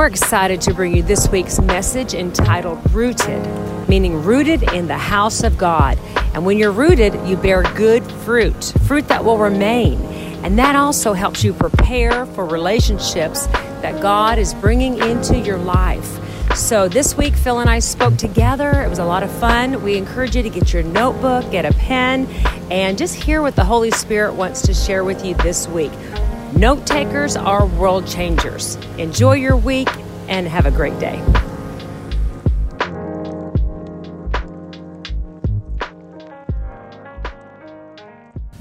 We're excited to bring you this week's message entitled Rooted, meaning rooted in the house of God. And when you're rooted, you bear good fruit, fruit that will remain. And that also helps you prepare for relationships that God is bringing into your life. So this week, Phil and I spoke together. It was a lot of fun. We encourage you to get your notebook, get a pen, and just hear what the Holy Spirit wants to share with you this week. Note takers are world changers. Enjoy your week and have a great day.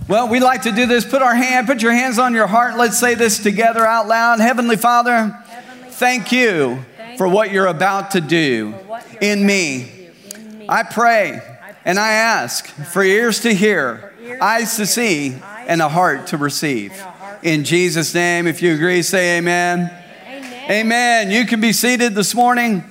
Well, we like to do this. Put our hand, put your hands on your heart. Let's say this together out loud. Heavenly Father, thank you for what you're about to do in me. I pray and I ask for ears to hear, eyes to see, and a heart to receive. In Jesus' name, if you agree, say amen. Amen. You can be seated this morning.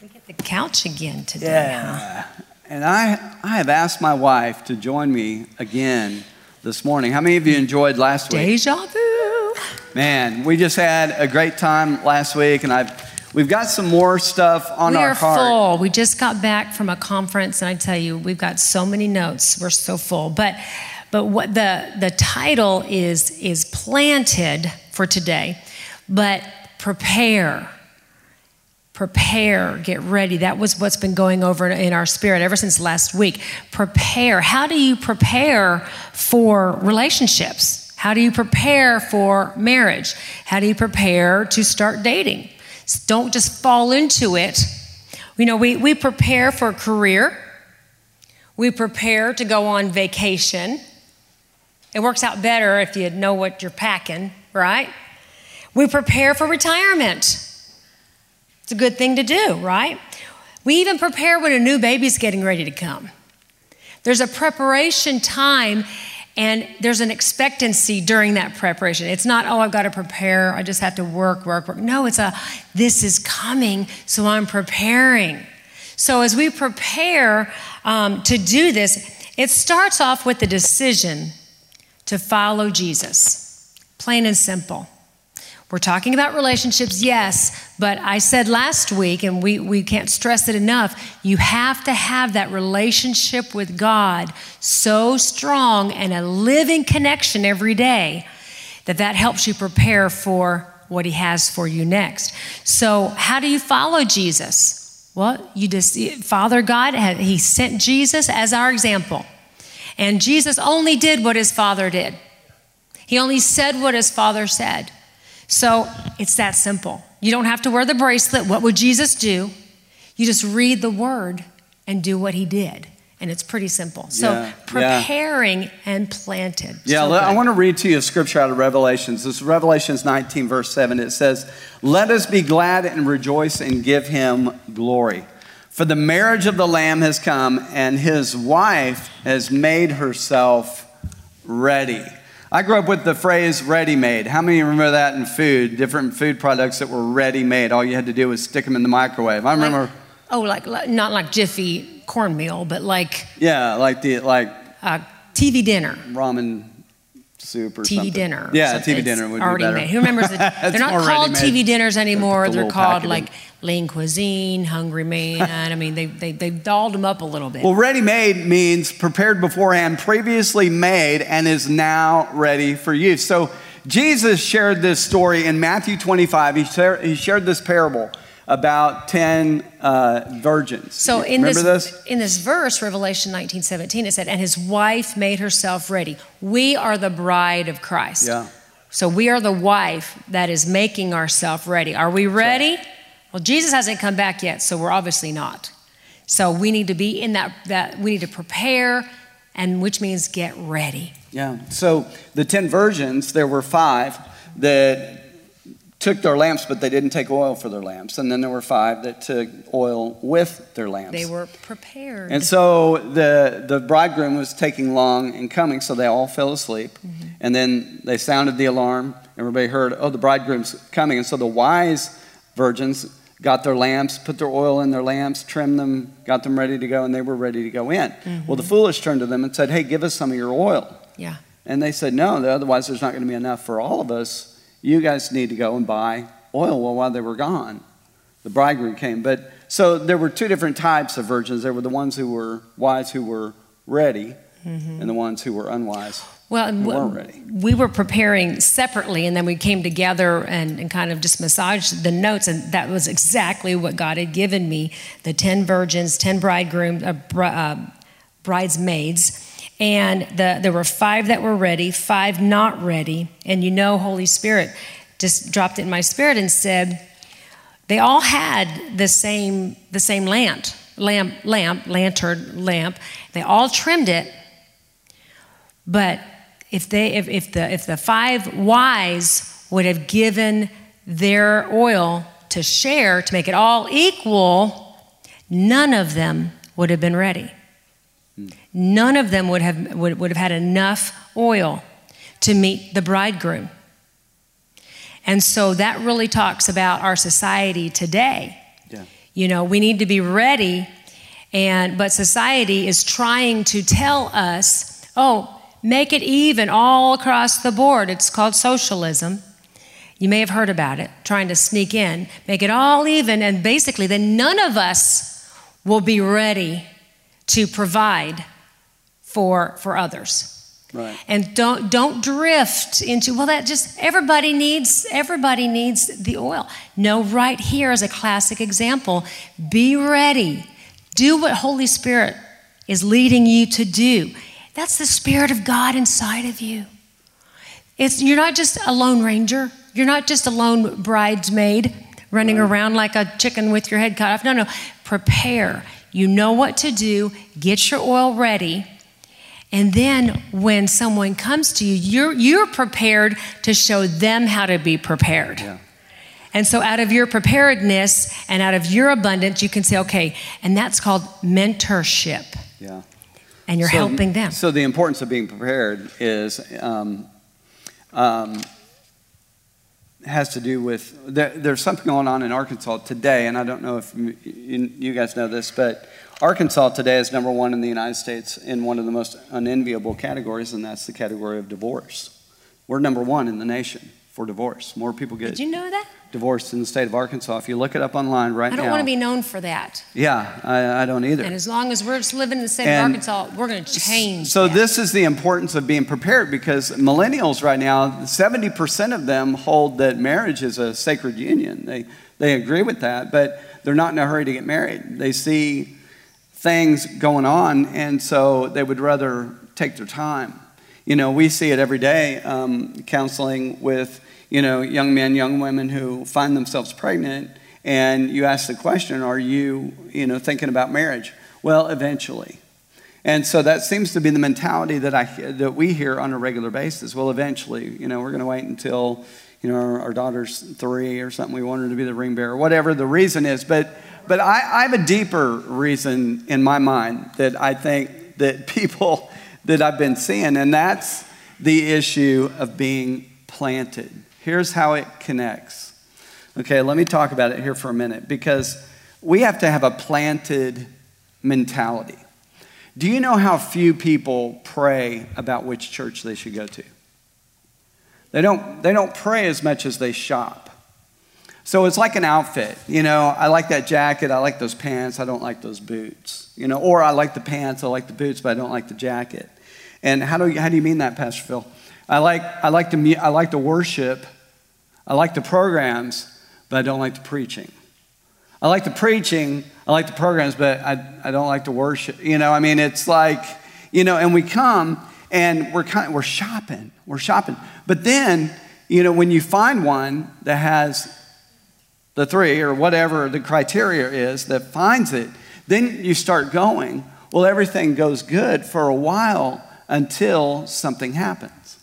We get the couch again today. Yeah. Huh? And I, I have asked my wife to join me again this morning. How many of you enjoyed last week? Deja vu. Man, we just had a great time last week, and I've We've got some more stuff on we our. We are full. We just got back from a conference, and I tell you, we've got so many notes. We're so full. But but what the, the title is, is planted for today, but prepare. Prepare, get ready. That was what's been going over in our spirit ever since last week. Prepare. How do you prepare for relationships? How do you prepare for marriage? How do you prepare to start dating? Don't just fall into it. You know, we, we prepare for a career, we prepare to go on vacation, it works out better if you know what you're packing, right? We prepare for retirement. It's a good thing to do, right? We even prepare when a new baby's getting ready to come. There's a preparation time and there's an expectancy during that preparation. It's not, oh, I've got to prepare, I just have to work, work, work. No, it's a, this is coming, so I'm preparing. So as we prepare um, to do this, it starts off with the decision to follow Jesus. Plain and simple. We're talking about relationships, yes, but I said last week, and we, we can't stress it enough, you have to have that relationship with God so strong and a living connection every day that that helps you prepare for what He has for you next. So, how do you follow Jesus? Well, you just, Father God, He sent Jesus as our example. And Jesus only did what his father did. He only said what his father said. So it's that simple. You don't have to wear the bracelet. What would Jesus do? You just read the word and do what he did. And it's pretty simple. So yeah, preparing yeah. and planted. Yeah, so I want to read to you a scripture out of Revelations. This is Revelations 19, verse 7. It says, Let us be glad and rejoice and give him glory. For the marriage of the Lamb has come, and his wife has made herself ready. I grew up with the phrase ready made. How many remember that in food? Different food products that were ready made. All you had to do was stick them in the microwave. I remember. Like, oh, like, like, not like Jiffy cornmeal, but like. Yeah, like the like. Uh, TV dinner. Ramen soup or TV something. dinner. Yeah, TV dinner would already be better. Made. Who remembers it? They're not called TV dinners anymore. They're called like lean cuisine, hungry man. I mean, they, they, they've dolled them up a little bit. Well, ready made means prepared beforehand, previously made, and is now ready for use. So Jesus shared this story in Matthew 25. He shared, he shared this parable about 10 uh, virgins. So in this, this, in this verse, Revelation 19, 17, it said, and his wife made herself ready. We are the bride of Christ. Yeah. So we are the wife that is making ourselves ready. Are we ready? Well, Jesus hasn't come back yet, so we're obviously not. So we need to be in that, that we need to prepare, and which means get ready. Yeah. So the 10 virgins, there were five that took their lamps, but they didn't take oil for their lamps. And then there were five that took oil with their lamps. They were prepared. And so the, the bridegroom was taking long in coming, so they all fell asleep. Mm-hmm. And then they sounded the alarm. Everybody heard, oh, the bridegroom's coming. And so the wise virgins got their lamps, put their oil in their lamps, trimmed them, got them ready to go, and they were ready to go in. Mm-hmm. Well, the foolish turned to them and said, hey, give us some of your oil. Yeah. And they said, no, otherwise there's not going to be enough for all of us you guys need to go and buy oil well, while they were gone. The bridegroom came. But so there were two different types of virgins. There were the ones who were wise, who were ready, mm-hmm. and the ones who were unwise. Well, we, we were preparing separately, and then we came together and, and, kind of just massaged the notes, and that was exactly what God had given me: the ten virgins, ten bridegrooms, uh, uh, bridesmaids, and the, there were five that were ready, five not ready, and you know, Holy Spirit just dropped it in my spirit and said, they all had the same the same lamp, lamp, lamp, lantern, lamp. They all trimmed it, but if they if, if the if the five wise would have given their oil to share to make it all equal, none of them would have been ready. None of them would have would, would have had enough oil to meet the bridegroom. And so that really talks about our society today. Yeah. You know, we need to be ready and but society is trying to tell us, "Oh, make it even all across the board. It's called socialism. You may have heard about it, trying to sneak in, make it all even, and basically, then none of us will be ready to provide for, for others. Right. And don't don't drift into well that just everybody needs everybody needs the oil. No, right here is a classic example. Be ready. Do what Holy Spirit is leading you to do. That's the Spirit of God inside of you. It's, you're not just a lone ranger, you're not just a lone bridesmaid running right. around like a chicken with your head cut off. No, no. Prepare. You know what to do, get your oil ready. And then when someone comes to you, you're, you're prepared to show them how to be prepared. Yeah. And so, out of your preparedness and out of your abundance, you can say, okay, and that's called mentorship. Yeah and you're so, helping them. So the importance of being prepared is um, um, has to do with there, there's something going on in Arkansas today, and I don't know if you, you guys know this, but Arkansas today is number one in the United States in one of the most unenviable categories, and that's the category of divorce. We're number one in the nation for divorce. More people get. Did you know that? divorced in the state of Arkansas. If you look it up online right now. I don't now, want to be known for that. Yeah, I, I, don't either. And as long as we're just living in the state and of Arkansas, we're going to change. So, that. this is the importance of being prepared because millennials right now, 70% of them hold that marriage is a sacred union. They, they agree with that, but they're not in a hurry to get married. They see things going on, and so they would rather take their time. You know, we see it every day um, counseling with you know, young men, young women who find themselves pregnant, and you ask the question, are you, you know, thinking about marriage? Well, eventually. And so that seems to be the mentality that, I, that we hear on a regular basis. Well, eventually, you know, we're going to wait until, you know, our, our, daughter's three or something. We want her to be the ring bearer, whatever the reason is. But, but I, I have a deeper reason in my mind that I think that people that I've been seeing, and that's the issue of being planted. Here's how it connects. Okay, let me talk about it here for a minute because we have to have a planted mentality. Do you know how few people pray about which church they should go to? They don't, they don't pray as much as they shop. So it's like an outfit. You know, I like that jacket, I like those pants, I don't like those boots. You know, or I like the pants, I like the boots, but I don't like the jacket. And how do you, how do you mean that, Pastor Phil? I like, I like, to, I like to worship, I like the programs, but I don't like the preaching. I like the preaching, I like the programs, but I, I don't like the worship. You know, I mean, it's like, you know, and we come and we're, kind of, we're shopping, we're shopping. But then, you know, when you find one that has the three or whatever the criteria is that finds it, then you start going. Well, everything goes good for a while until something happens.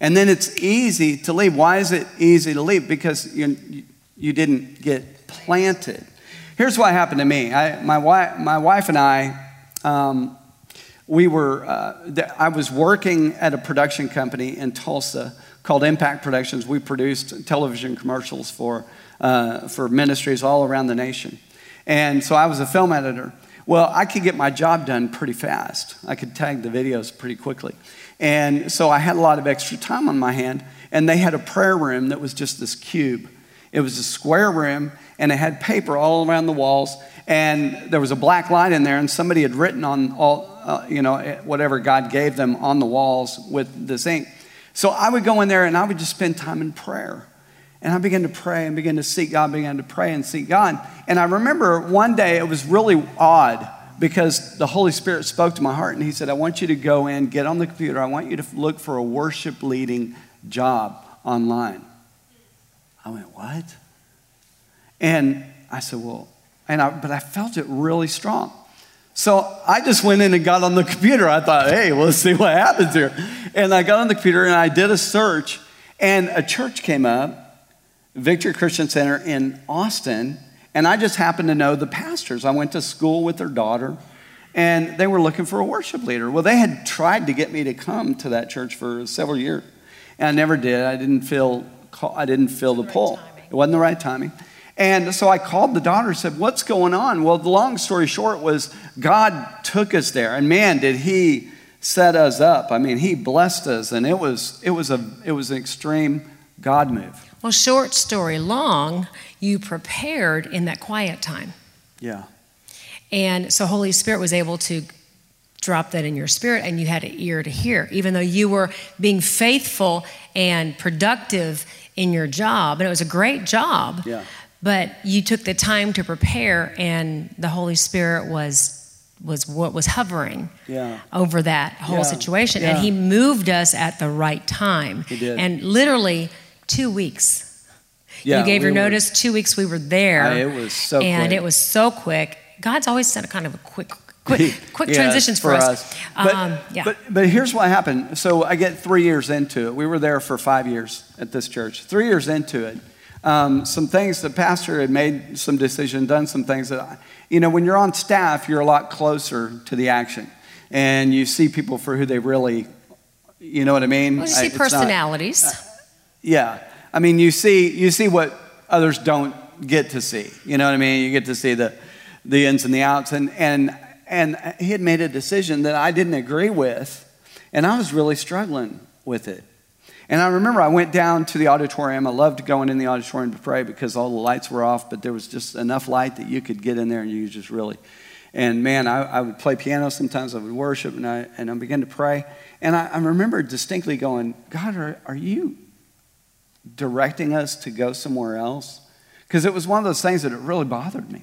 And then it's easy to leave. Why is it easy to leave? Because you, you didn't get planted. Here's what happened to me. I, my, wife, my wife and I, um, we were, uh, I was working at a production company in Tulsa called Impact Productions. We produced television commercials for, uh, for ministries all around the nation. And so I was a film editor. Well, I could get my job done pretty fast. I could tag the videos pretty quickly. And so I had a lot of extra time on my hand. And they had a prayer room that was just this cube. It was a square room, and it had paper all around the walls. And there was a black light in there, and somebody had written on all, uh, you know, whatever God gave them on the walls with this ink. So I would go in there and I would just spend time in prayer. And I began to pray and began to seek God, began to pray and seek God. And I remember one day it was really odd because the Holy Spirit spoke to my heart and He said, I want you to go in, get on the computer. I want you to look for a worship leading job online. I went, What? And I said, Well, and I, but I felt it really strong. So I just went in and got on the computer. I thought, hey, well, let's see what happens here. And I got on the computer and I did a search, and a church came up Victory Christian Center in Austin, and I just happened to know the pastors. I went to school with their daughter, and they were looking for a worship leader. Well, they had tried to get me to come to that church for several years, and I never did. I didn't feel I didn't feel the pull. It wasn't the right timing. And so I called the daughter and said, What's going on? Well, the long story short was God took us there. And man, did He set us up. I mean, He blessed us. And it was, it was, a, it was an extreme God move. Well, short story long, you prepared in that quiet time. Yeah. And so Holy Spirit was able to drop that in your spirit and you had an ear to hear, even though you were being faithful and productive in your job. And it was a great job. Yeah. But you took the time to prepare and the Holy Spirit was was what was hovering yeah. over that whole Yeah. situation. Yeah. And he moved us at the right time. He did. And literally two weeks. Yeah, you gave we your were- notice, two weeks we were there. I- it was so quick. And quick. it was so quick. God's always sent a kind of a quick, quick, quick transitions for, us. But, Um, yeah. but, but here's what happened. So I get three years into it. We were there for five years at this church. Three years into it, um, some things the pastor had made some decision, done some things that, I, you know, when you're on staff, you're a lot closer to the action, and you see people for who they really, you know what I mean? well, you I- see not- personalities. yeah. I mean, you see, you see what others don't get to see. You know what I mean? You get to see the, the ins and the outs. And, and, and he had made a decision that I didn't agree with, and I was really struggling with it. And I remember I went down to the auditorium. I loved going in the auditorium to pray because all the lights were off, but there was just enough light that you could get in there and you just really. And man, I, I would play piano sometimes, I would worship, and I, and I began to pray. And I, I remember distinctly going, God, are, are you directing us to go somewhere else? Because it was one of those things that it really bothered me.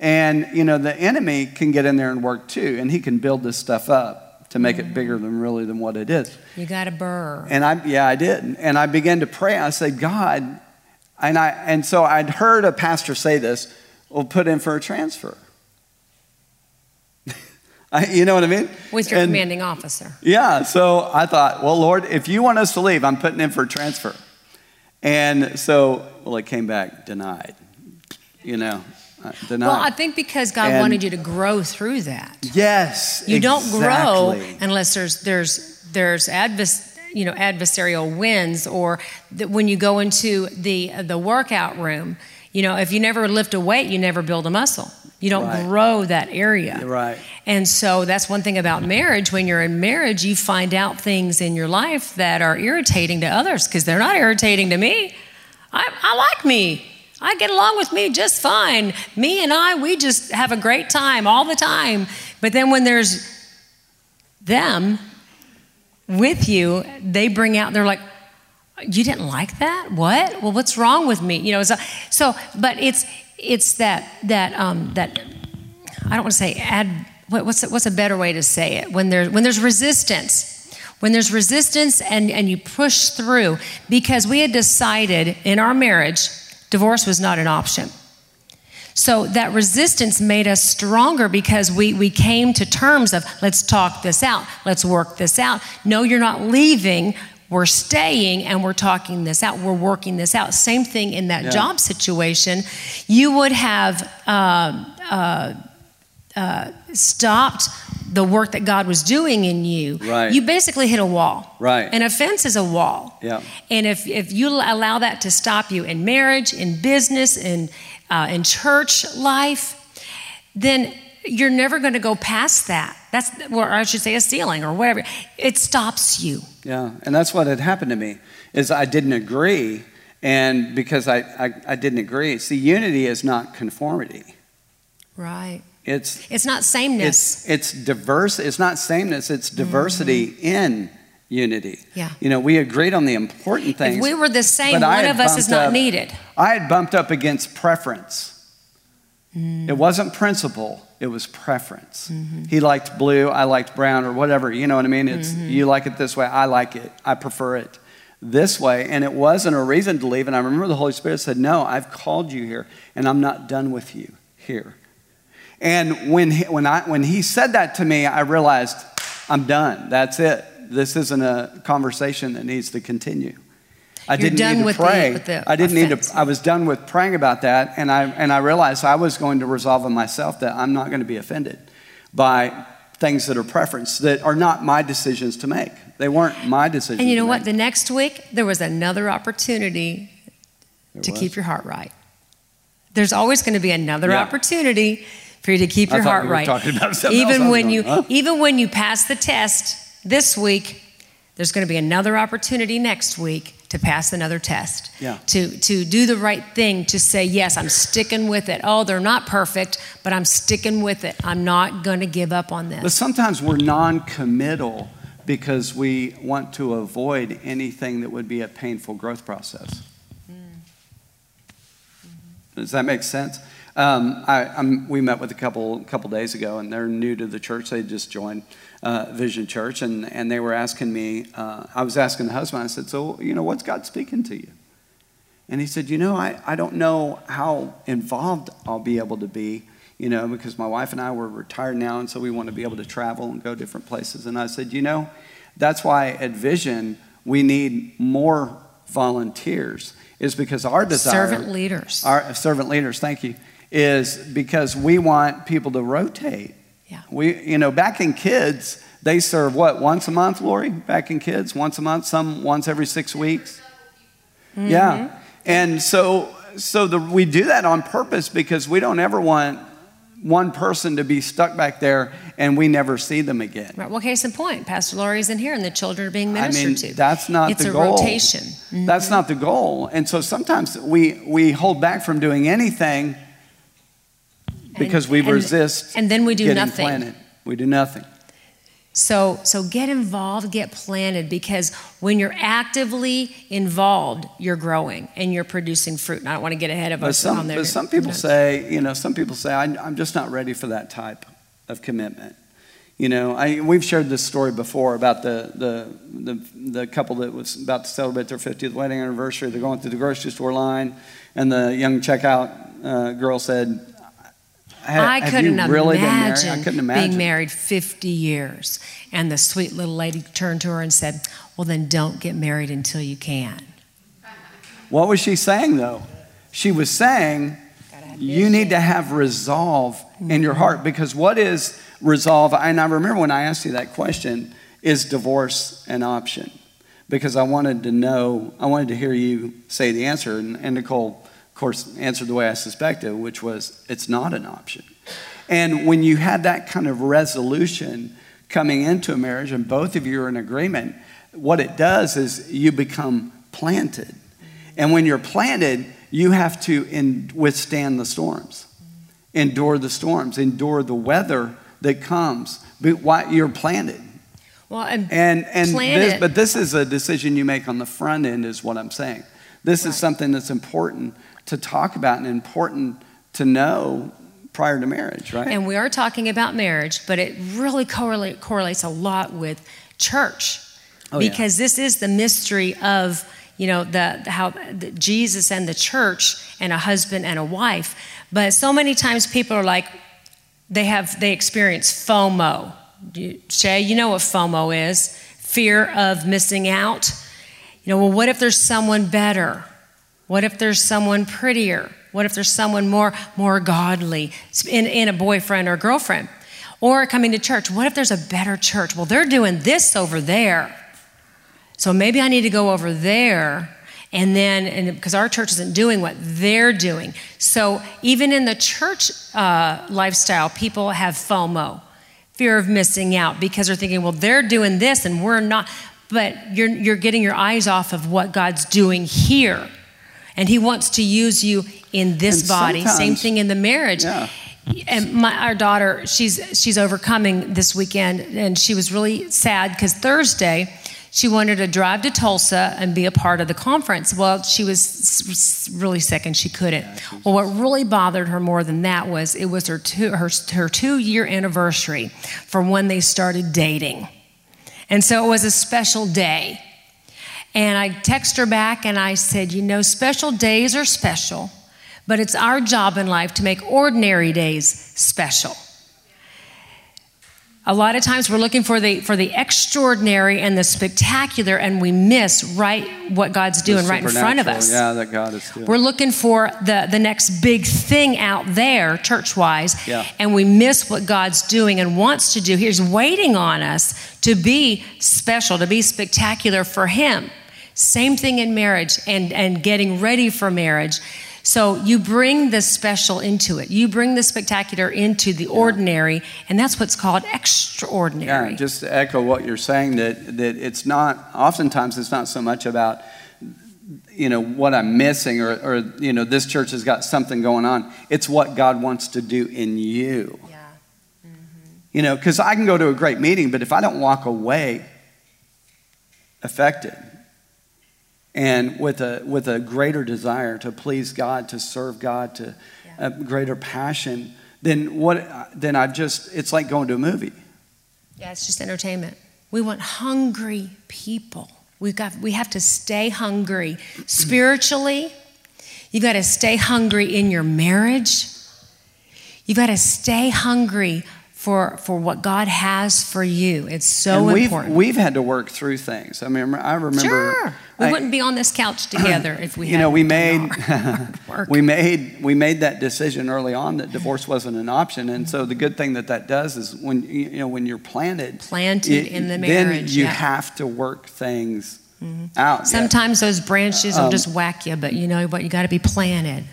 And, you know, the enemy can get in there and work too, and he can build this stuff up to make it bigger than really than what it is. You got a burr. And I, yeah, I did. And I began to pray. I said, God, and I, and so I'd heard a pastor say this, well, put in for a transfer. I, you know what I mean? with your And- commanding officer. yeah, so I thought, well, Lord, if you want us to leave, I'm putting in for a transfer. And so, well, it came back denied. You know, Uh, denied. Well, I think because God And- wanted you to grow through that. yes, You don't grow unless there's there's there's advers, you know adversarial wins or that when you go into the the workout room, you know if you never lift a weight, you never build a muscle. You don't Right. grow that area. You're right. And so that's one thing about marriage. When you're in marriage, you find out things in your life that are irritating to others because they're not irritating to me. I, I like me. I get along with me just fine. Me and I, we just have a great time all the time. But then when there's them with you, they bring out, they're like, you didn't like that? What? Well, what's wrong with me? You know, so, so but it's, it's that, that, um, that, I don't want to say add, what, what's, what's a better way to say it? When there's, when there's resistance, when there's resistance and, and you push through, because we had decided in our marriage, divorce was not an option. So that resistance made us stronger because we, we came to terms of let's talk this out, let's work this out. No, you're not leaving, we're staying and we're talking this out, we're working this out. Same thing in that Yeah. job situation. You would have um, uh, uh, stopped the work that God was doing in you. Right. You basically hit a wall. Right. An offense is a wall. Yeah. And if, if you allow that to stop you in marriage, in business, in, uh, in church life, then you're never going to go past that. That's, or I should say, a ceiling or whatever. It stops you. Yeah, and that's what had happened to me. Is I didn't agree, and because I, I, I didn't agree. See, unity is not conformity. Right. It's It's not sameness. it's, it's diverse. It's not sameness. It's diversity in unity. Yeah. You know, we agreed on the important things. if we were the same, one of us is not up- needed. I had bumped up against preference. Mm. It wasn't principle, it was preference. Mm-hmm. He liked blue, I liked brown, or whatever. You know what I mean? It's Mm-hmm. you like it this way, I like it, I prefer it this way. And it wasn't a reason to leave. And I remember the Holy Spirit said, No, I've called you here, and I'm not done with you here. And when he, when, I, when he said that to me, I realized I'm done. That's it. This isn't a conversation that needs to continue. I You're didn't need to the- pray. with the I didn't need to. I was done with praying about that, and I and I realized I was going to resolve in myself that I'm not going to be offended by things that are preference that are not my decisions to make. They weren't my decisions. And you know what? The next week, there was another opportunity There to was. keep your heart right. There's always going to be another Yeah. opportunity for you to keep your heart right. talking about something even when going, you huh? even when you pass the test this week, there's going to be another opportunity next week to pass another test. Yeah. To to do the right thing, to say yes, I'm sticking with it. Oh, they're not perfect, but I'm sticking with it. I'm not going to give up on them. But sometimes we're non-committal because we want to avoid anything that would be a painful growth process. Mm. Mm-hmm. Does that make sense? Um, I, we met with a couple couple days ago, and they're new to the church. They just joined uh, Vision Church, and, and they were asking me. Uh, I was asking the husband. I said, "So, you know, what's God speaking to you?" And he said, "You know, I, I don't know how involved I'll be able to be, you know, because my wife and I were retired now, and so we want to be able to travel and go different places." And I said, "You know, that's why at Vision we need more volunteers, is because our desire Servant leaders. our servant leaders, thank you, is because we want people to rotate. Yeah. We, you know, back in kids, they serve what once a month, Lori? Back in kids, once a month, some once every six weeks. Yeah, and so so the, we do that on purpose because we don't ever want one person to be stuck back there and we never see them again. Right. Well, case in point, Pastor Laurie's in here, and the children are being ministered I mean, to. that's not it's the goal. It's a rotation. Mm-hmm. That's not the goal. And so sometimes we, we hold back from doing anything because we and- resist and then we do getting nothing. planted. We do nothing. So, so get involved, get planted, because when you're actively involved, you're growing and you're producing fruit. And I don't want to get ahead of But us some, on there. but some people say, you know, some people say, I, I'm just not ready for that type of commitment. You know, I, we've shared this story before about the, the, the, the couple that was about to celebrate their 50th wedding anniversary. They're going through the grocery store line, and the young checkout uh, girl said, "Ha- I couldn't really married? imagine, I couldn't imagine. being married 50 years. And the sweet little lady turned to her and said, Well, then don't get married until you can. What was she saying, though? She was saying, you need to have resolve in your mm-hmm. heart because what is resolve? And I remember when I asked you that question is divorce an option? Because I wanted to know, I wanted to hear you say the answer. And, and Nicole, course, answered the way I suspected, which was it's not an option. And when you had that kind of resolution coming into a marriage and both of you are in agreement, what it does is you become planted. And when you're planted, you have to in, withstand the storms, endure the storms, endure the weather that comes. But why you're planted. Well, and, And this, but this is a decision you make on the front end, is what I'm saying. This Right. is something that's important to talk about and important to know prior to marriage, right? and we are talking about marriage, but it really correlate, correlates a lot with church. Oh, yeah. because this is the mystery of you know the, the how the, Jesus and the church and a husband and a wife. But so many times people are like they have they experience FOMO. You- Shay, you know what FOMO is? Fear of missing out. You know, well, what if there's someone better? What if there's someone prettier? What if there's someone more more godly in, in a boyfriend or girlfriend? Or coming to church, what if there's a better church? Well, they're doing this over there. So maybe I need to go over there And then, because our church isn't doing what they're doing. So even in the church uh, lifestyle, people have FOMO, fear of missing out, because they're thinking, well, they're doing this and we're not. But you're, you're getting your eyes off of what God's doing here. And He wants to use you in this And body. Same thing in the marriage. Yeah. And my, our daughter, she's she's overcoming this weekend, and she was really sad because Thursday she wanted to drive to Tulsa and be a part of the conference. Well, she was really sick and she couldn't. Well, what really bothered her more than that was it was her two her her two year anniversary from when they started dating, and so it was a special day. And I text her back and I said, You know, special days are special, but it's our job in life to make ordinary days special. A lot of times we're looking for the for the extraordinary and the spectacular, and we miss right what God's doing right in front of us. Yeah, that God is doing. We're looking for the, the next big thing out there, church wise, Yeah. and we miss what God's doing and wants to do. He's waiting on us to be special, to be spectacular for Him. Same thing in marriage and, and getting ready for marriage. So you bring the special into it, you bring the spectacular into the ordinary, and that's what's called extraordinary. Yeah, just to echo what you're saying that that it's not oftentimes it's not so much about you know what I'm missing or, or you know this church has got something going on. It's what God wants to do in you. yeah. Mm-hmm. You know, because I can go to a great meeting, but if I don't walk away affected and with a with a greater desire to please God, to serve God, to a greater passion, then what? Then I just it's like going to a movie. Yeah, it's just entertainment. We want hungry people. We've got we have to stay hungry spiritually. You've got to stay hungry in your marriage. You've got to stay hungry for for what God has for you. It's so and we've, important. We've had to work through things. I mean, I remember. sure. We I- wouldn't be on this couch together if we you know, we made our hard work. we made we made that decision early on that divorce wasn't an option, and so the good thing that that does is when you know when you're planted, Planted it- in the marriage, then you yeah. have to work things out. Yeah. Sometimes those branches will Um, just whack you, but you know what? You got to be planted.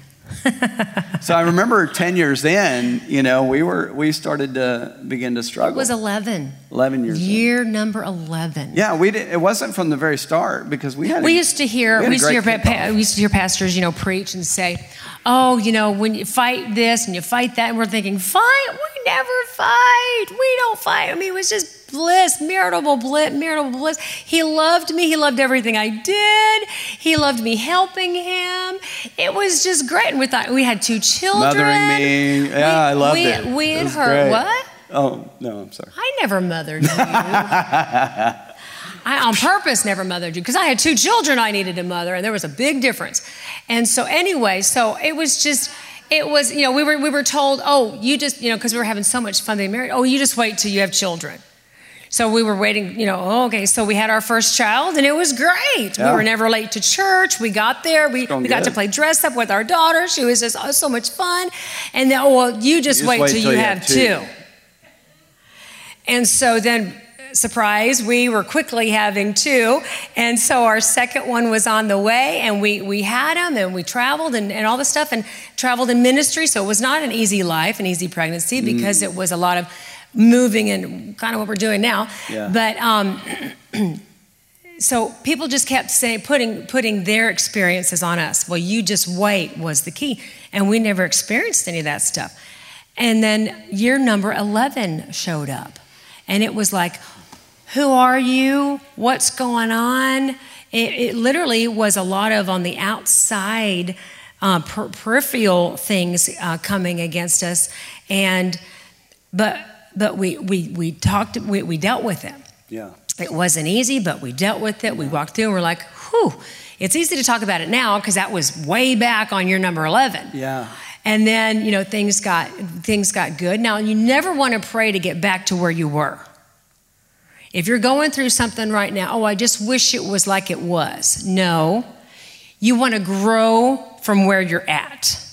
So I remember ten years in, you know, we were we started to begin to struggle. It was 11. Eleven years. in. Year number 11. Yeah, we did. It wasn't from the very start because we had. We a- used to hear we we used to hear, pa- we used to hear pastors, you know, preach and say, "Oh, you know, when you fight this and you fight that," and we're thinking, "Fight? We never fight. We don't fight." I mean, it was just bliss, marital bliss, marital bliss. He loved me. He loved everything I did. He loved me helping him. It was just great. And we thought we had two children. Mothering me. Yeah, I loved we, it. We and her. great. What? Oh no, I'm sorry. I never mothered you. I on purpose never mothered you because I had two children I needed to mother, and there was a big difference. And so, anyway, so it was just, it was, you know, we were we were told, oh, you just, you know, because we were having so much fun being married. Oh, you just wait till you have children. So we were waiting, you know, oh, okay. So we had our first child, and it was great. Yeah. We were never late to church. We got there. We, we got to play dress up with our daughter. She was just oh, so much fun. And then, oh, well, you just, just wait, wait till till you you have two. two. And so then, surprise, we were quickly having two. And so our second one was on the way, and we, we had him, and we traveled and, and all this stuff, and traveled in ministry. So it was not an easy life, an easy pregnancy, because mm. it was a lot of moving and kind of what we're doing now. Yeah. But um, so people just kept saying, putting, putting their experiences on us. Well, you just wait was the key. And we never experienced any of that stuff. And then year number 11 showed up. And it was like, who are you? What's going on? It, it literally was a lot of on the outside, uh, per- peripheral things uh, coming against us. And, but, but we, we, we talked, we, we dealt with it. Yeah. It wasn't easy, but we dealt with it. We walked through and we're like, whew. It's easy to talk about it now because that was way back on your number 11. Yeah. And then, you know, things got things got good. Now, you never want to pray to get back to where you were. If you're going through something right now, oh, I just wish it was like it was. No. You want to grow from where you're at.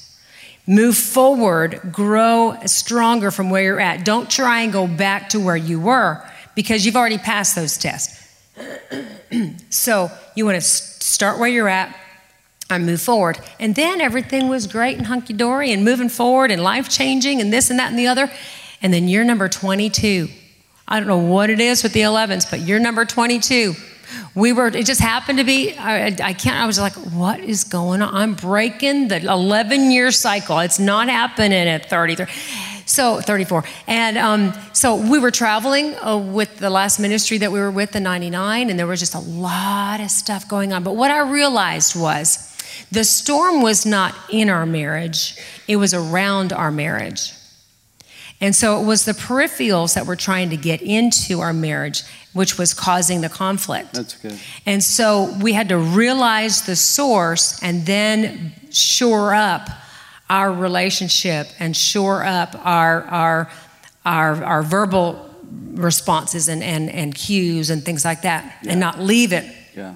Move forward, grow stronger from where you're at. Don't try and go back to where you were because you've already passed those tests. so, you want to start where you're at, I moved forward. And then everything was great and hunky dory and moving forward and life changing and this and that and the other. And then you're number 22. I don't know what it is with the 11s, but you're number 22. We were, it just happened to be, I, I can't, I was like, what is going on? I'm breaking the 11 year cycle. It's not happening at 33. So 34. And um, so we were traveling uh, with the last ministry that we were with, the 99, and there was just a lot of stuff going on. But what I realized was the storm was not in our marriage, it was around our marriage. And so it was the peripherals that were trying to get into our marriage, which was causing the conflict. That's good. And so we had to realize the source and then shore up our relationship and shore up our, our, our, our verbal responses and, and, and cues and things like that yeah. and not leave it. Yeah.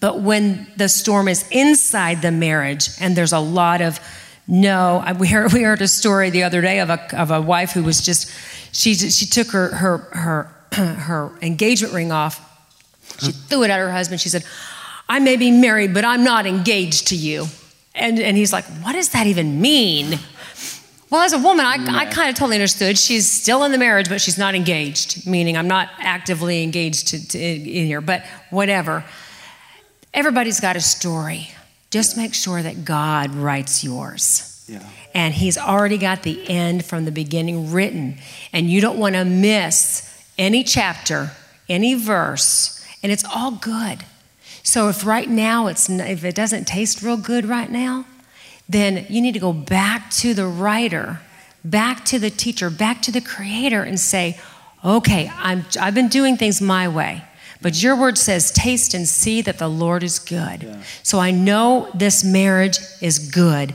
But when the storm is inside the marriage and there's a lot of no, we heard, we heard a story the other day of a, of a wife who was just, she, she took her, her, her, her engagement ring off. She threw it at her husband. She said, I may be married, but I'm not engaged to you. And, and he's like, What does that even mean? Well, as a woman, I, I kind of totally understood. She's still in the marriage, but she's not engaged, meaning I'm not actively engaged to, to, in here, but whatever. Everybody's got a story. Just make sure that God writes yours. Yeah. And He's already got the end from the beginning written. And you don't want to miss any chapter, any verse, and it's all good. So if right now it's if it doesn't taste real good right now, then you need to go back to the writer, back to the teacher, back to the creator and say, "Okay, I'm I've been doing things my way. But your word says, taste and see that the Lord is good. Yeah. So I know this marriage is good,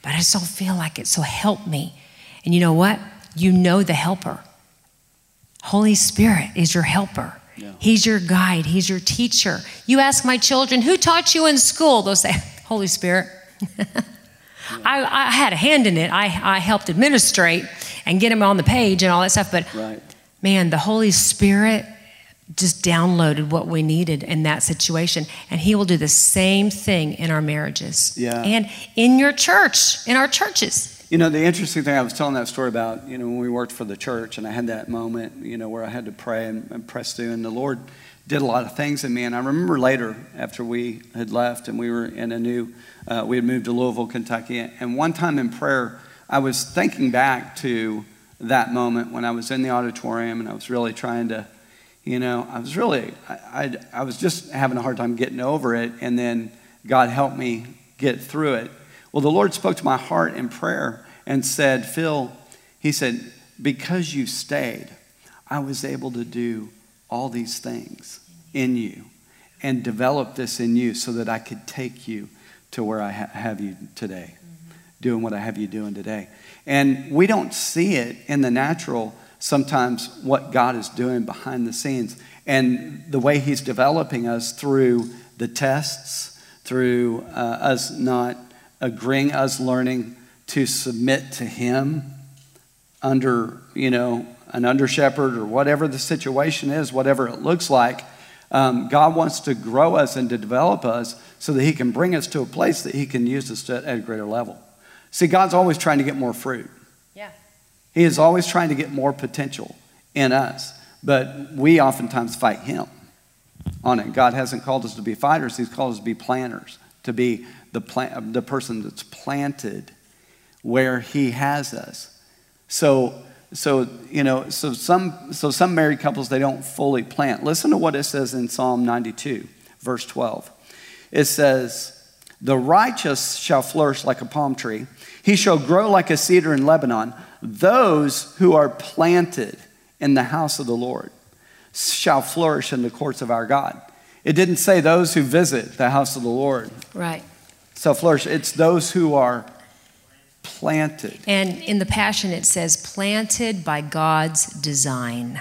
but I just don't feel like it. So help me. And you know what? You know the helper. Holy Spirit is your helper. Yeah. He's your guide, He's your teacher. You ask my children, who taught you in school? They'll say, Holy Spirit. yeah. I, I, had a hand in it. I, I helped administrate and get them on the page and all that stuff. But right. man, the Holy Spirit just downloaded what we needed in that situation. And He will do the same thing in our marriages. Yeah. And in your church, in our churches. You know, the interesting thing I was telling that story about, you know, when we worked for the church and I had that moment, you know, where I had to pray and, and press through, and the Lord did a lot of things in me. And I remember later, after we had left and we were in a new, uh, we had moved to Louisville, Kentucky, and one time in prayer, I was thinking back to that moment when I was in the auditorium and I was really trying to you know, I was really, I, I, I, was just having a hard time getting over it, and then God helped me get through it. Well, the Lord spoke to my heart in prayer and said, Phil, He said, because you stayed, I was able to do all these things in you and develop this in you so that I could take you to where I ha- have you today, mm-hmm. doing what I have you doing today. And we don't see it in the natural sometimes what God is doing behind the scenes and the way He's developing us through the tests, through uh, us not agreeing, us learning to submit to Him under, you know, an under shepherd or whatever the situation is, whatever it looks like. Um, God wants to grow us and to develop us so that He can bring us to a place that He can use us to, at a greater level. See, God's always trying to get more fruit. He is always trying to get more potential in us, but we oftentimes fight him on it. God hasn't called us to be fighters, He's called us to be planters, to be the, plant, the person that's planted where He has us. So, so you know, so some, so some married couples, they don't fully plant. Listen to what it says in Psalm 92, verse 12. It says, The righteous shall flourish like a palm tree, he shall grow like a cedar in Lebanon those who are planted in the house of the Lord shall flourish in the courts of our God. It didn't say those who visit the house of the Lord. Right. So flourish. It's those who are planted. And in the Passion, it says planted by God's design.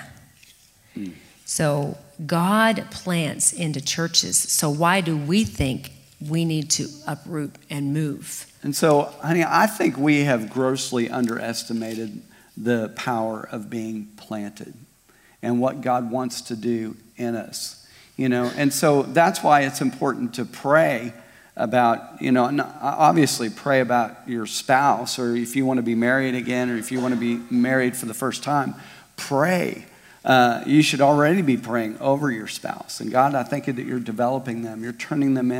Mm. So God plants into churches. So why do we think we need to uproot and move? And so, honey, I think we have grossly underestimated the power of being planted and what God wants to do in us. You know, and so that's why it's important to pray about, you know, obviously pray about your spouse, or if you want to be married again, or if you want to be married for the first time, pray. Uh, you should already be praying over your spouse. And God, I thank you that you're developing them. You're turning them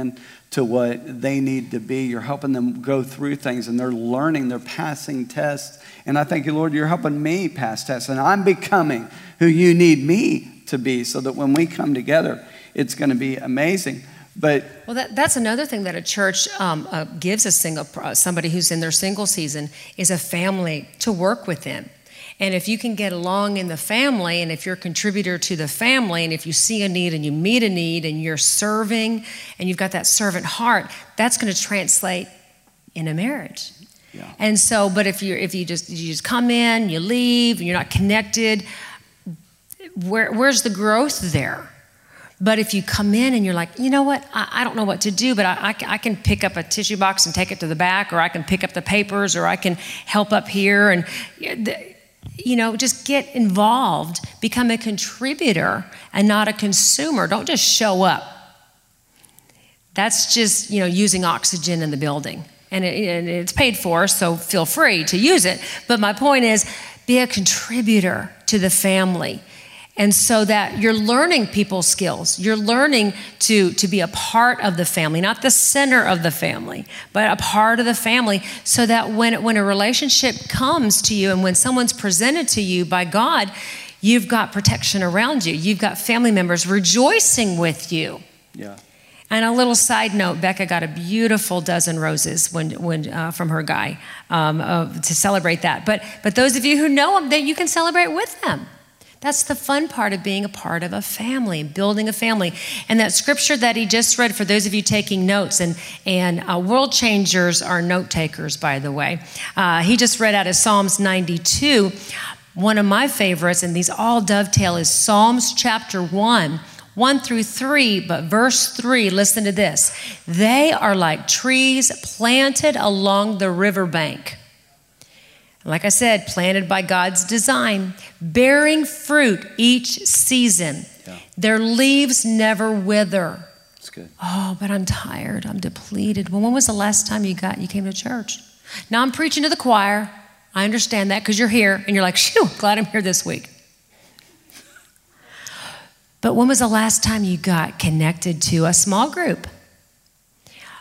into what they need to be. You're helping them go through things and they're learning, they're passing tests. And I thank you, Lord, you're helping me pass tests. And I'm becoming who you need me to be so that when we come together, it's going to be amazing. But well, that, that's another thing that a church um, uh, gives a single uh, somebody who's in their single season is a family to work with them. And if you can get along in the family, and if you're a contributor to the family, and if you see a need and you meet a need, and you're serving, and you've got that servant heart, that's going to translate in a marriage. Yeah. And so, but if you if you just you just come in, you leave, and you're not connected, where, where's the growth there? But if you come in and you're like, you know what, I, I don't know what to do, but I, I, I, can pick up a tissue box and take it to the back, or I can pick up the papers, or I can help up here. And, you know, just get involved, become a contributor and not a consumer. Don't just show up. That's just, you know, using oxygen in the building. And, it, and it's paid for, so feel free to use it. But my point is be a contributor to the family and so that you're learning people's skills you're learning to to be a part of the family not the center of the family but a part of the family so that when when a relationship comes to you and when someone's presented to you by god you've got protection around you you've got family members rejoicing with you yeah and a little side note: Becca got a beautiful dozen roses when, when uh, from her guy um, uh, to celebrate that. But but those of you who know them, that you can celebrate with them. That's the fun part of being a part of a family, building a family. And that scripture that he just read, for those of you taking notes, and, and uh, world changers are note takers, by the way. Uh, he just read out of Psalms 92. One of my favorites, and these all dovetail, is Psalms chapter 1. 1 through 3, but verse 3, listen to this. They are like trees planted along the riverbank like I said, planted by God's design, bearing fruit each season. Yeah. Their leaves never wither. That's good. Oh, but I'm tired. I'm depleted. Well, when was the last time you got you came to church? Now I'm preaching to the choir. I understand that because you're here and you're like, shoo, glad I'm here this week. But when was the last time you got connected to a small group?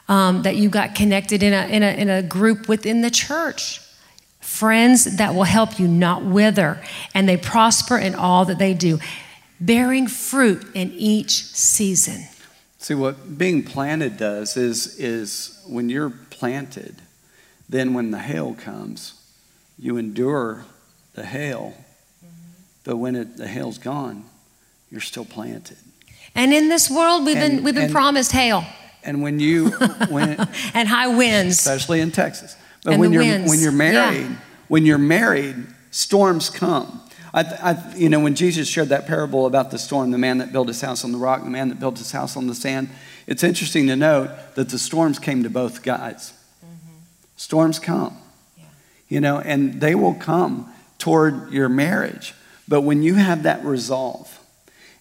Um, that you got connected in a, in, a, in a group within the church? Friends that will help you not wither, and they prosper in all that they do, bearing fruit in each season. See, what being planted does is, is when you're planted, then when the hail comes, you endure the hail. Mm-hmm. But when it, the hail's gone, you're still planted. And in this world, we've and, been, we've been and, promised hail. And when you, when, and high winds, especially in Texas. But and when you're winds. when you're married, yeah. When you're married, storms come. I, I, you know, when Jesus shared that parable about the storm, the man that built his house on the rock, the man that built his house on the sand, it's interesting to note that the storms came to both guys. Mm-hmm. Storms come, yeah. you know, and they will come toward your marriage. But when you have that resolve,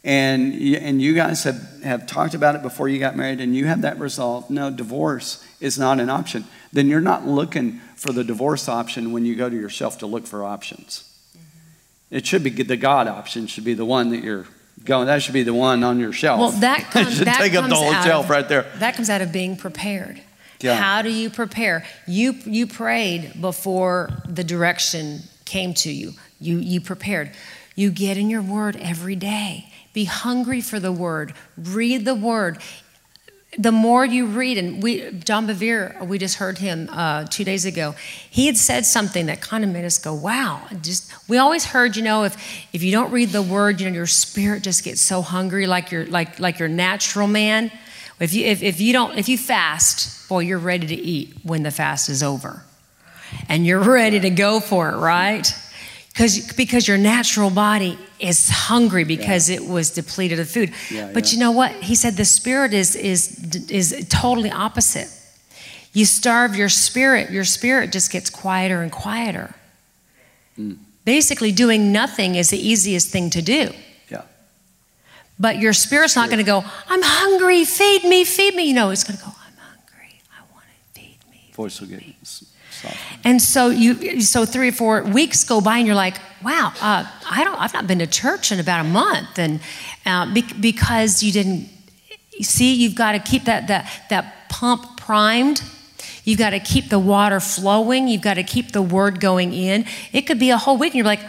and and you guys have, have talked about it before you got married, and you have that resolve, no, divorce is not an option then you're not looking for the divorce option when you go to yourself to look for options. Mm-hmm. It should be the God option, should be the one that you're going. That should be the one on your shelf. Well, that, comes, should that take up the whole shelf of, right there. That comes out of being prepared. Yeah. How do you prepare? You you prayed before the direction came to you. You you prepared. You get in your word every day. Be hungry for the word. Read the word the more you read, and we, John Bevere, we just heard him uh, two days ago. He had said something that kind of made us go, "Wow!" Just we always heard, you know, if if you don't read the Word, you know, your spirit just gets so hungry, like your like like your natural man. If you if, if you don't if you fast, boy, you're ready to eat when the fast is over, and you're ready to go for it, right? Because because your natural body is hungry because yeah. it was depleted of food. Yeah, but yeah. you know what? He said the spirit is is is totally opposite. You starve your spirit, your spirit just gets quieter and quieter. Mm. Basically, doing nothing is the easiest thing to do. Yeah. But your spirit's not going to go, I'm hungry, feed me, feed me. You know, it's going to go, I'm hungry. I want to feed me. Voice will get. And so you, so three or four weeks go by, and you're like, "Wow, uh, I don't, I've not been to church in about a month," and uh, be, because you didn't you see, you've got to keep that that that pump primed. You've got to keep the water flowing. You've got to keep the word going in. It could be a whole week, and you're like,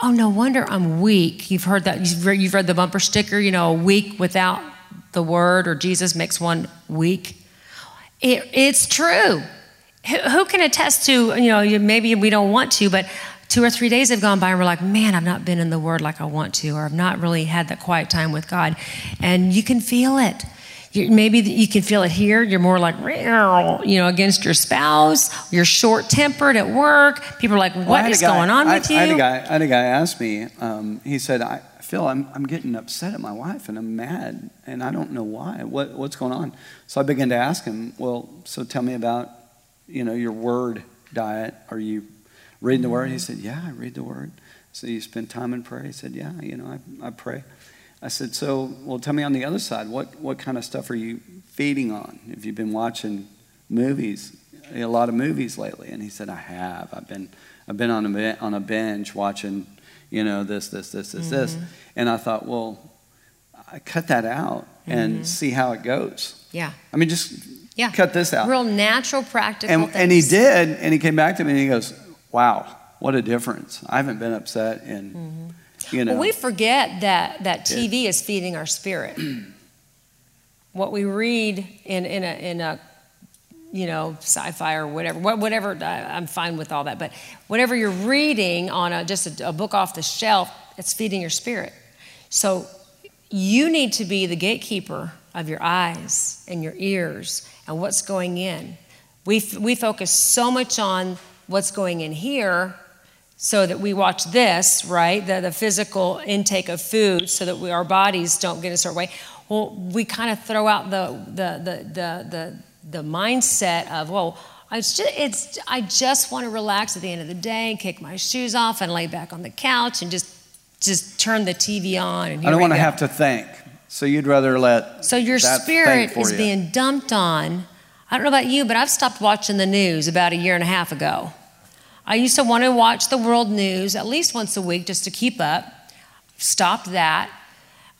"Oh, no wonder I'm weak." You've heard that. You've read, you've read the bumper sticker. You know, a week without the word, or Jesus makes one weak. It, it's true. Who, can attest to, you know, maybe we don't want to, but two or three days have gone by and we're like, man, I've not been in the Word like I want to, or I've not really had that quiet time with God. And you can feel it. You, maybe you can feel it here. You're more like, you know, against your spouse. You're short tempered at work. People are like, what well, is guy, going on I, with you? I had a guy, I had a guy ask me, um, he said, I, Phil, I'm, I'm getting upset at my wife and I'm mad and I don't know why. What, what's going on? So I began to ask him, well, so tell me about, you know, your word diet. Are you reading the word? He said, yeah, I read the word. So you spend time in prayer? He said, yeah, you know, I, I pray. I said, so, well, tell me on the other side, what, what kind of stuff are you feeding on? Have you been watching movies, a lot of movies lately? And he said, I have. I've been, I've been on a, on a binge watching you know, this, this, this, this, mm-hmm. this. And I thought, well, I cut that out and mm-hmm. see how it goes. Yeah. I mean, just yeah. cut this out. Real natural, practical. And, and, he did, and he came back to me and he goes, wow, what a difference. I haven't been upset in, mm-hmm. you know. Well, we forget that, that TV is feeding our spirit. what we read in, in, a, in a you know, sci-fi or whatever, whatever. I'm fine with all that, but whatever you're reading on a, just a, a book off the shelf, it's feeding your spirit. So you need to be the gatekeeper of your eyes and your ears and what's going in. We, we focus so much on what's going in here so that we watch this, right? The, the physical intake of food so that we, our bodies don't get in a certain way. Well, we kind of throw out the, the, the, the, the the mindset of, well, it's just, it's, I just want to relax at the end of the day and kick my shoes off and lay back on the couch and just, just turn the TV on. And I don't want to have to think. So you'd rather let. So your spirit is you. being dumped on. I don't know about you, but I've stopped watching the news about a year and a half ago. I used to want to watch the world news at least once a week just to keep up. Stopped that.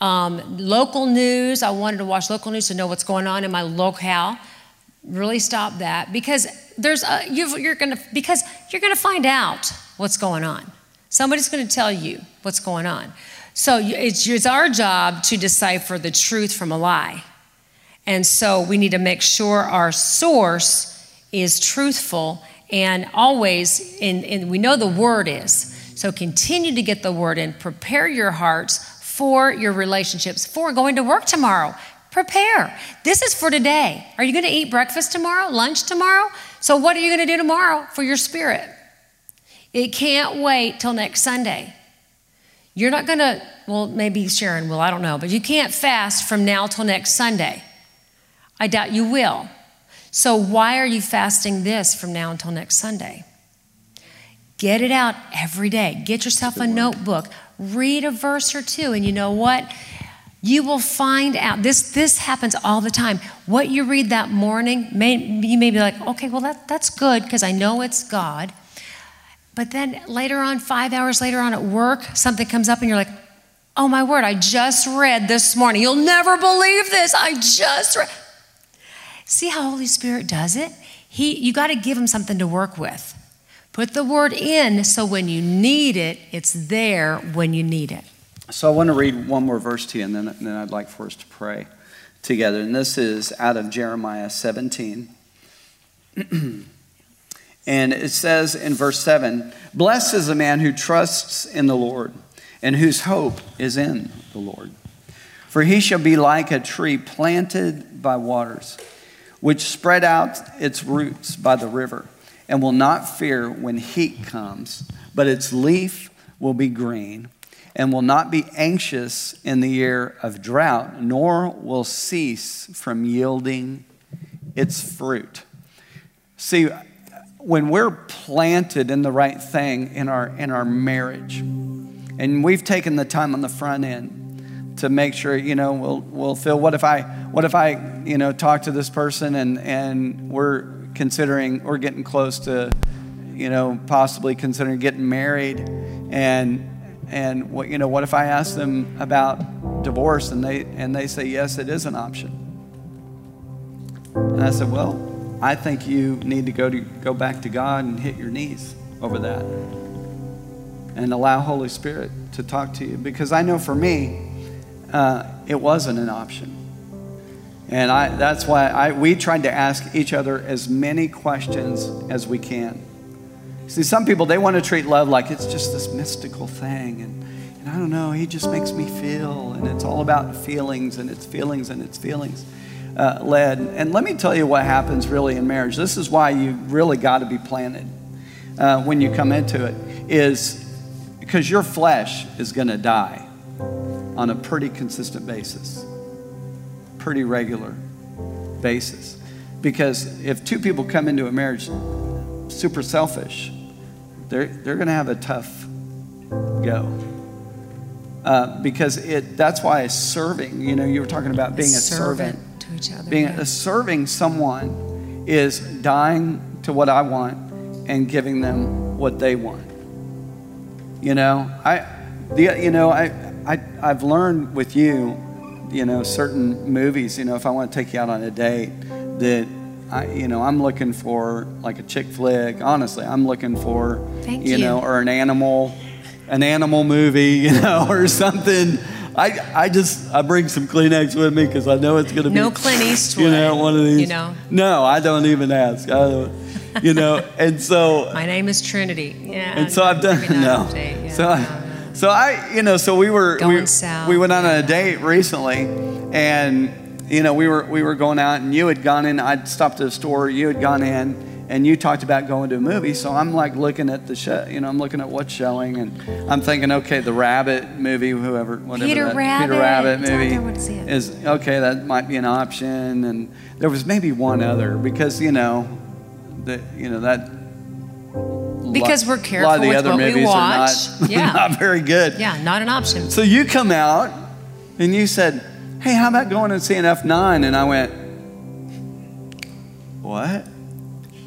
Um, local news, I wanted to watch local news to know what's going on in my locale really stop that because there's a, you are going to because you're going to find out what's going on somebody's going to tell you what's going on so it's, it's our job to decipher the truth from a lie and so we need to make sure our source is truthful and always in we know the word is so continue to get the word in prepare your hearts for your relationships for going to work tomorrow Prepare. This is for today. Are you going to eat breakfast tomorrow, lunch tomorrow? So, what are you going to do tomorrow for your spirit? It can't wait till next Sunday. You're not going to, well, maybe Sharon will, I don't know, but you can't fast from now till next Sunday. I doubt you will. So, why are you fasting this from now until next Sunday? Get it out every day. Get yourself a notebook. Read a verse or two. And you know what? you will find out this this happens all the time what you read that morning may, you may be like okay well that, that's good because i know it's god but then later on five hours later on at work something comes up and you're like oh my word i just read this morning. You'll never believe this. I just read see how holy spirit does it? He you got to give him something to work with. Put the word in so when you need it it's there when you need it. So I want to read one more verse to you, and then, then I'd like for us to pray together. And this is out of Jeremiah 17. and it says in verse 7 Blessed is the man who trusts in the Lord and whose hope is in the Lord. For he shall be like a tree planted by waters, which spread out its roots by the river, and will not fear when heat comes, but its leaf will be green and will not be anxious in the year of drought, nor will cease from yielding its fruit. See, when we're planted in the right thing in our, in our marriage, and we've taken the time on the front end to make sure, you know, we'll, we'll feel what if I, what if I, you know, talk to this person and, and we're considering or getting close to, you know, possibly considering getting married, and and what you know, what if I ask them about divorce and they and they say yes, it is an option. And I said, well, I think you need to go to go back to God and hit your knees over that, and allow Holy Spirit to talk to you because I know for me, uh, it wasn't an option. And I, that's why I, we tried to ask each other as many questions as we can. See, some people, they want to treat love like it's just this mystical thing. And, and I don't know, he just makes me feel. And it's all about feelings and it's feelings and it's feelings uh, led. And let me tell you what happens really in marriage. This is why you really got to be planted uh, when you come into it, is because your flesh is going to die on a pretty consistent basis pretty regular basis. Because if two people come into a marriage super selfish, they're, they're going to have a tough go. Uh, because it, that's why serving, you know, you were talking about being a, servant, each other. Being yeah. a serving someone is dying to what I want and giving them what they want. You know, I, the, you know, I, I, I've learned with you you know, certain movies, you know, if I want to take you out on a date, that I, you know, I'm looking for like a chick flick. Honestly, I'm looking for, you, you know, or an animal, an animal movie, you know, or something. I, I just I bring some Kleenex with me because I know it's going to be no Clint Eastwood. You know, one of these. You know. No, I don't even ask. I don't, you know, and so. My name is Trinity. Yeah. And so I've done no. Yeah, so. I, so I, you know, so we were going we, south. we went on a date recently, and you know, we were we were going out, and you had gone in. I'd stopped at a store. You had gone in, and you talked about going to a movie. So I'm like looking at the show. You know, I'm looking at what's showing, and I'm thinking, okay, the Rabbit movie, whoever, whatever Peter that Rabbit. Peter Rabbit movie is okay. That might be an option, and there was maybe one other because you know, that you know that because we're careful a lot of the with other what movies we watch. Are not, yeah. not very good. Yeah, not an option. So you come out and you said, "Hey, how about going and seeing F9?" And I went, "What?"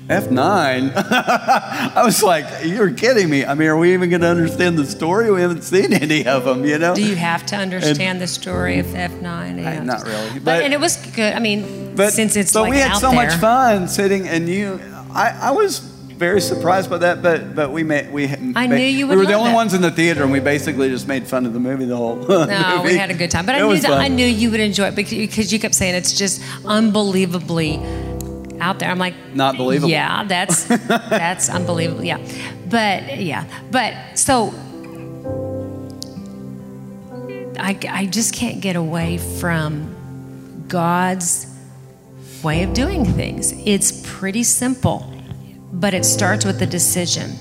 F9? I was like, you're kidding me. I mean, are we even going to understand the story? We haven't seen any of them, you know? Do you have to understand and, the story of F9? I, not really. But, but, and it was good. I mean, but, since it's but like we had so there. much fun sitting, and you, I, I was very surprised by that, but but we made we. I knew you would. We were the only it. ones in the theater, and we basically just made fun of the movie the whole. No, movie. we had a good time, but I knew that I knew you would enjoy it because you kept saying it's just unbelievably out there. I'm like, not believable. Yeah, that's that's unbelievable. Yeah, but yeah, but so. I, I just can't get away from God's way of doing things. It's pretty simple but it starts with a decision.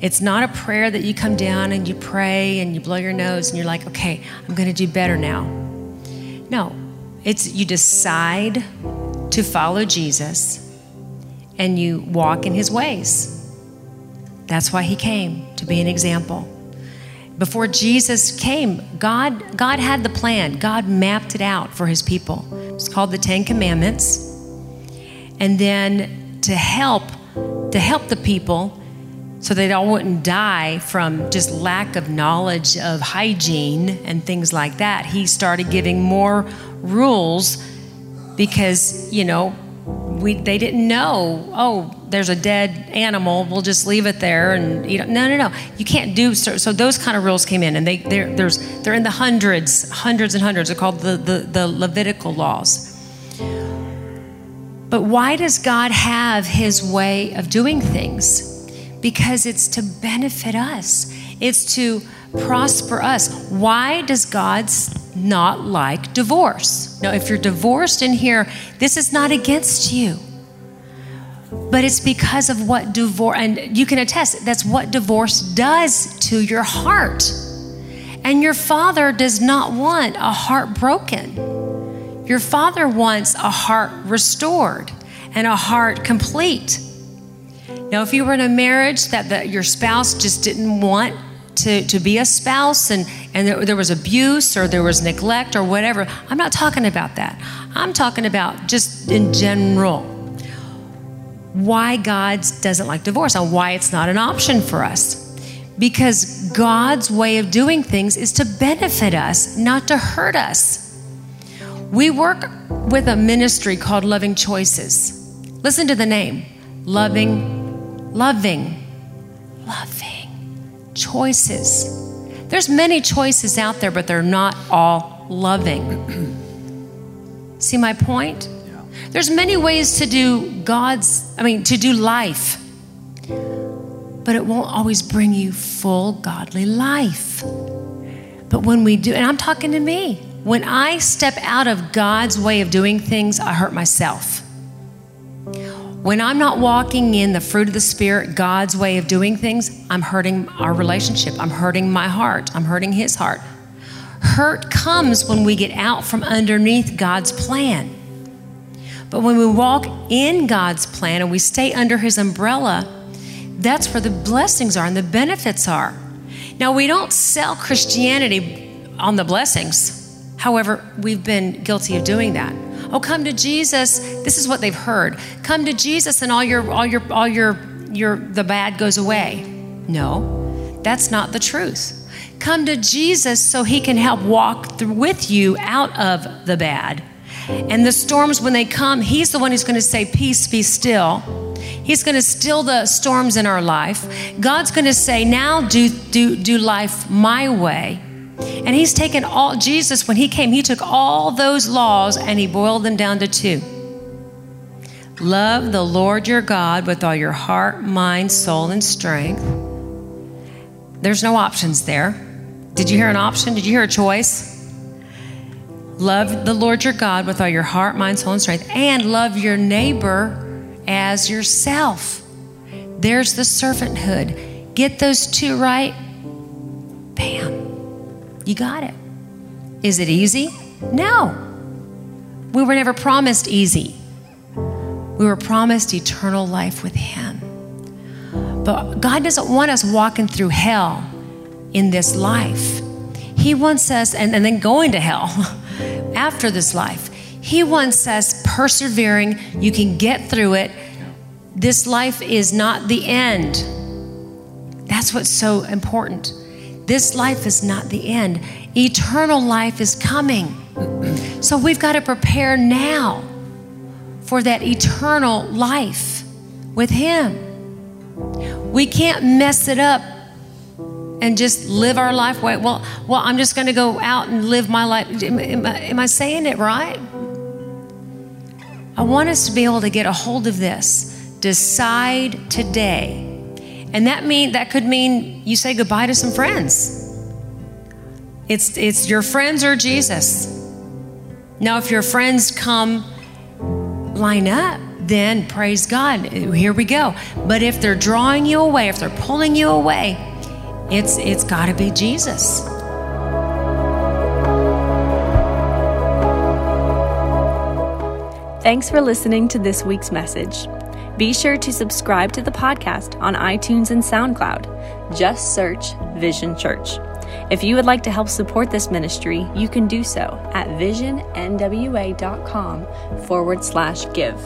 It's not a prayer that you come down and you pray and you blow your nose and you're like, okay, I'm going to do better now. No, it's you decide to follow Jesus and you walk in his ways. That's why he came to be an example. Before Jesus came, God, God had the plan. God mapped it out for his people. It's called the Ten Commandments. And then to help to help the people so they all wouldn't die from just lack of knowledge of hygiene and things like that. He started giving more rules because, you know, we, they didn't know, oh, there's a dead animal, we'll just leave it there. And, you know, no, no, no. You can't do so. So those kind of rules came in, and they, they're, there's, they're in the hundreds, hundreds and hundreds. They're called the, the, the Levitical laws. But why does God have his way of doing things? Because it's to benefit us, it's to prosper us. Why does God not like divorce? Now, if you're divorced in here, this is not against you. But it's because of what divorce, and you can attest, that's what divorce does to your heart. And your father does not want a heart broken. Your Father wants a heart restored and a heart complete. Now, if you were in a marriage that the, your spouse just didn't want to, to be a spouse and, and there, there was abuse or there was neglect or whatever, I'm not talking about that. I'm talking about just in general. why God doesn't like divorce and why it's not an option for us. Because God's way of doing things is to benefit us, not to hurt us. We work with a ministry called Loving Choices. Listen to the name Loving, Loving, Loving Choices. There's many choices out there, but they're not all loving. See my point? There's many ways to do God's, I mean, to do life, but it won't always bring you full godly life. But when we do, and I'm talking to me, when I step out of God's way of doing things, I hurt myself. When I'm not walking in the fruit of the Spirit, God's way of doing things, I'm hurting our relationship. I'm hurting my heart. I'm hurting His heart. Hurt comes when we get out from underneath God's plan. But when we walk in God's plan and we stay under His umbrella, that's where the blessings are and the benefits are. Now, we don't sell Christianity on the blessings. However, we've been guilty of doing that. Oh, come to Jesus. This is what they've heard. Come to Jesus and all your all your all your your the bad goes away. No. That's not the truth. Come to Jesus so he can help walk through with you out of the bad. And the storms, when they come, He's the one who's going to say, Peace, be still. He's going to still the storms in our life. God's going to say, Now do, do, do life my way. And He's taken all, Jesus, when He came, He took all those laws and He boiled them down to two. Love the Lord your God with all your heart, mind, soul, and strength. There's no options there. Did you hear an option? Did you hear a choice? Love the Lord your God with all your heart, mind, soul, and strength, and love your neighbor as yourself. There's the servanthood. Get those two right, bam, you got it. Is it easy? No. We were never promised easy. We were promised eternal life with Him. But God doesn't want us walking through hell in this life. He wants us, and, and then going to hell. after this life. He wants us persevering. You can get through it. This life is not the end. That's what's so important. This life is not the end. Eternal life is coming. So we've got to prepare now for that eternal life with Him. We can't mess it up and just live our life way. Well, well, I'm just going to go out and live my life. Am, am, I, am I saying it right? I want us to be able to get a hold of this. Decide today. And that mean that could mean you say goodbye to some friends. It's it's your friends or Jesus. Now if your friends come line up, then praise God. Here we go. But if they're drawing you away, if they're pulling you away, it's it's got to be Jesus. Thanks for listening to this week's message. Be sure to subscribe to the podcast on iTunes and SoundCloud. Just search Vision Church. If you would like to help support this ministry, you can do so at visionnwa.com forward slash give.